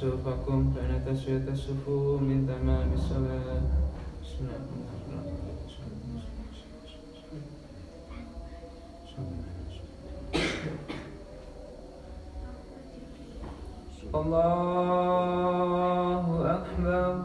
صفوفكم فإن تسوية من تمام الصلاة بسم الله الرحمن الرحيم الله أكبر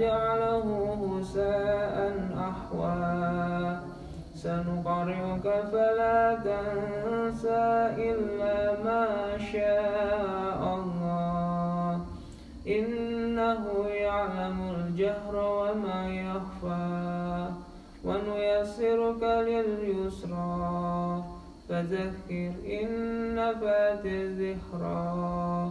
فجعله هساء أحوى. سنقرئك فلا تنسى إلا ما شاء الله. إنه يعلم الجهر وما يخفى. ونيسرك لليسرى. فذكر إن نفات الذكرى.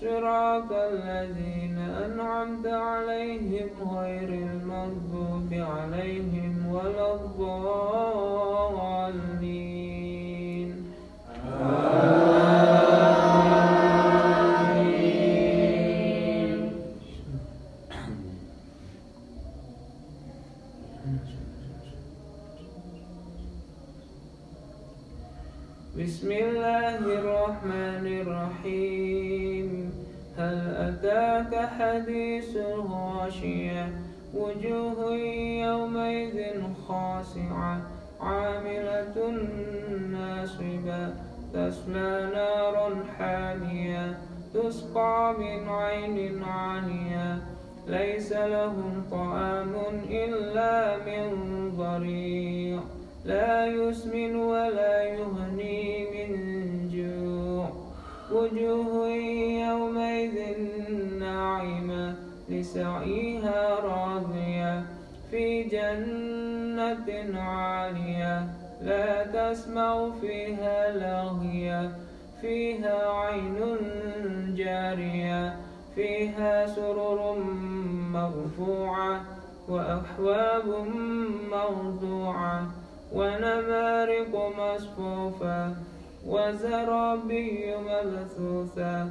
صراط الذين أنعمت عليهم غير المغضوب عليهم ولا الضالين. بسم الله الرحمن الرحيم. هل أتاك حديث الغاشية؟ وجوه يومئذ خاشعة عاملة ناصبة تصلى نارا حامية تسقى من عين عانية ليس لهم طعام إلا من ضريع لا يسمن ولا يهني من جوع. وجوه لسعيها راضية في جنة عالية. لا تسمع فيها لاغية فيها عين جارية فيها سرر مرفوعة وأحواب موضوعة ونمارق مصفوفة وزرابي مبثوثة.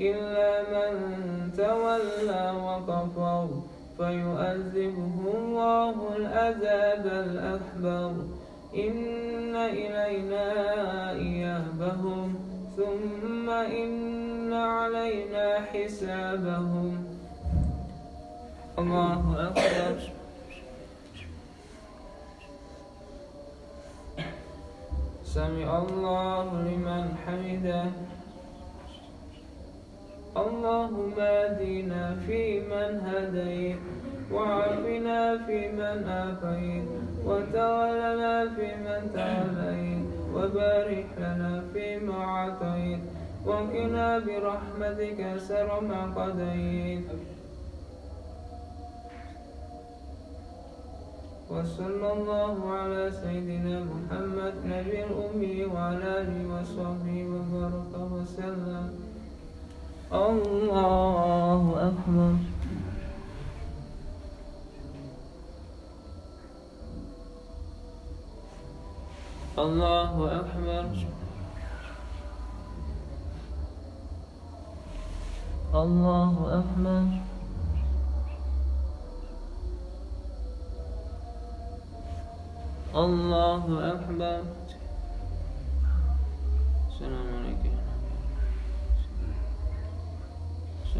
إلا من تولى وكفر فيؤذبه الله العذاب الأكبر. إن إلينا إيابهم ثم إن علينا حسابهم. الله أكبر. سمع الله لمن حمده. اللهم اهدنا فيمن هديت وعافنا فيمن عافيت وتولنا فيمن توليت وبارك لنا فيما اعطيت وقنا برحمتك شر ما قضيت. وصلى الله على سيدنا محمد نبي الأمي وعلى آله وصحبه وبارك وسلم. الله أكبر. الله أكبر. الله أكبر. الله أكبر. السلام عليكم أشهد أن لا إله إلا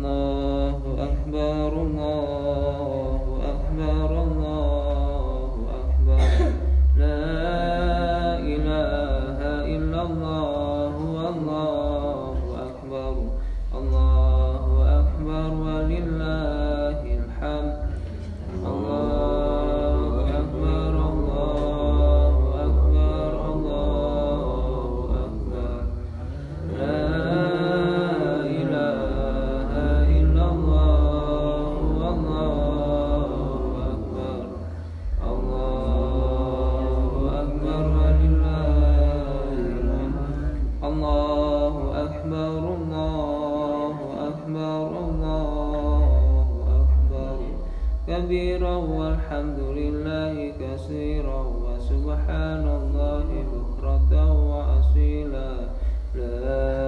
الله أكبر الله أكبر الله أكبر. لا إله إلا الله أكبر الله أكبر ولله كبيرا والحمد لله كثيرا وسبحان الله بكرة وأصيلا لا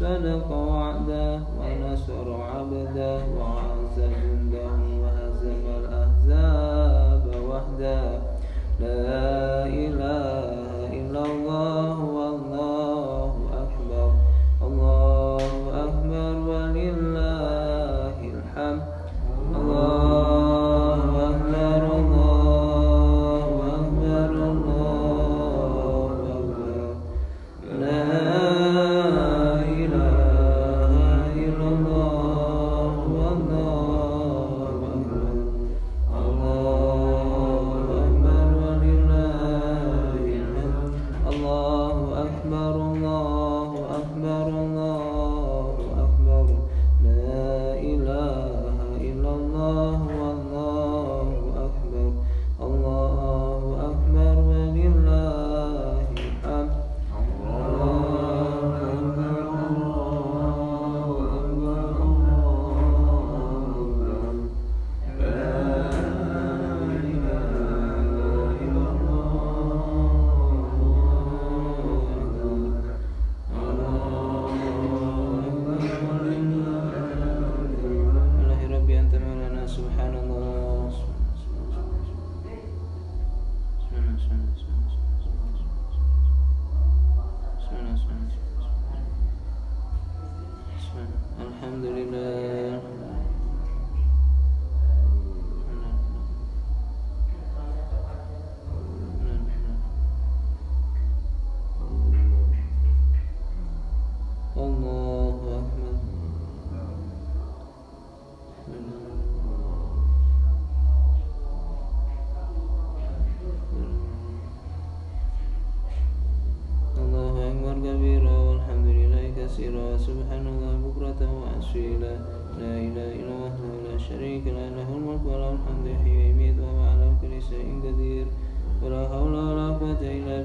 صدق وعده ونصر عبده وعز جنده وهزم الأحزاب وحده. لا إله إلا الله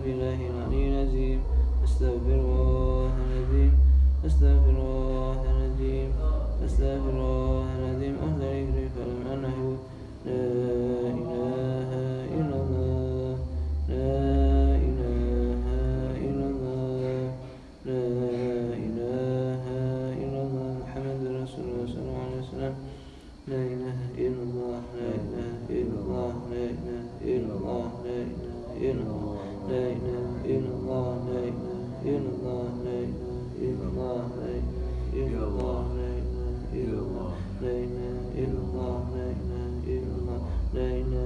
بالله العلي العظيم. أستغفر الله العظيم. أستغفر الله العظيم. أستغفر الله العظيم. أهدى يكري فلم أنه لا إله إن الله علينا إن الله علينا إن الله علينا إن الله علينا إن الله علينا إن الله علينا إن الله علينا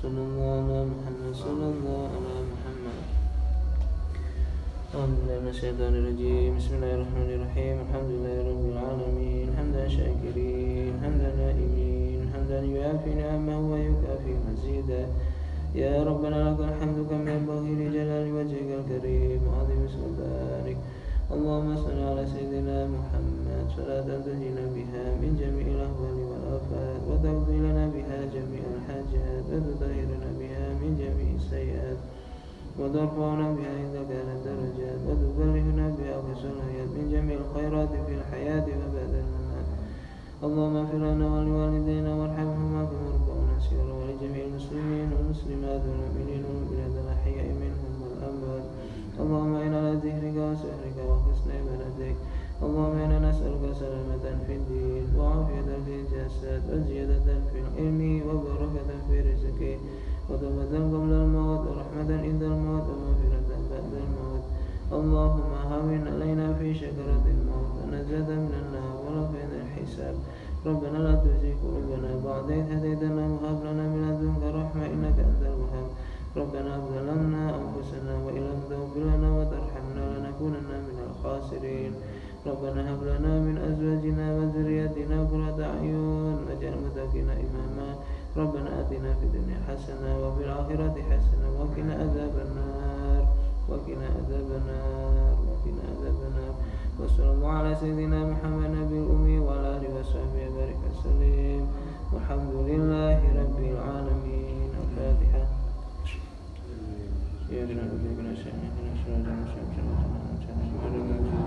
صلى الله على محمد صلى الله على محمد. أعوذ بالله من الشيطان الرجيم. بسم الله الرحمن الرحيم. الحمد لله رب العالمين. حمدا شاكرين. حمدا نائمين. حمدا يوافي نعمه ويكافي مزيدا. يا ربنا لك الحمد كما ينبغي لجلال وجهك الكريم. وعظيم سلطانك. اللهم صل على سيدنا محمد. صلاة تنجينا بها من جميع الأهوال والآفات وتقضي لنا بها جميع الحاجات وتطهرنا بها من جميع السيئات. وترفعنا بها عندك على الدرجات وتبلغنا بها الحياة. من جميع الخيرات في الحياة وبعد الممات اللهم اغفر لنا ولوالدينا وارحمهما كما ربونا صغارا ولجميع المسلمين والمسلمات والمؤمنين والمؤمنات الأحياء منهم والأموات. اللهم إنا على ذكرك وسحرك وحسن عبادتك. اللهم إنا نسألك سلامة في الدين وعافية في الجسد وزيادة في العلم وبركة في رزقك وتوبة قبل الموت ورحمة عند الموت ومغفرة بعد الموت. اللهم هون علينا في شكرة الموت ونجاة من النار ورفعنا الحساب. ربنا لا تزغ قلوبنا بعد إذ هديتنا وهب لنا من لدنك رحمة إنك أنت الوهاب. ربنا ظلمنا أنفسنا وإن لم تغفر لنا وترحمنا لنكونن من الخاسرين. ربنا هب لنا من أزواجنا وذرياتنا قرة أعين واجعل متقنا إماما. ربنا آتنا في الدنيا حسنة وفي الآخرة حسنة وقنا عذاب النار. وقنا عذاب النار وقنا عذاب النار. وصلى الله على سيدنا محمد نبي الأمي وعلى آله وصحبه وبارك وسلم. والحمد لله رب العالمين. الفاتحة. يا جناب ابن شيخنا شرع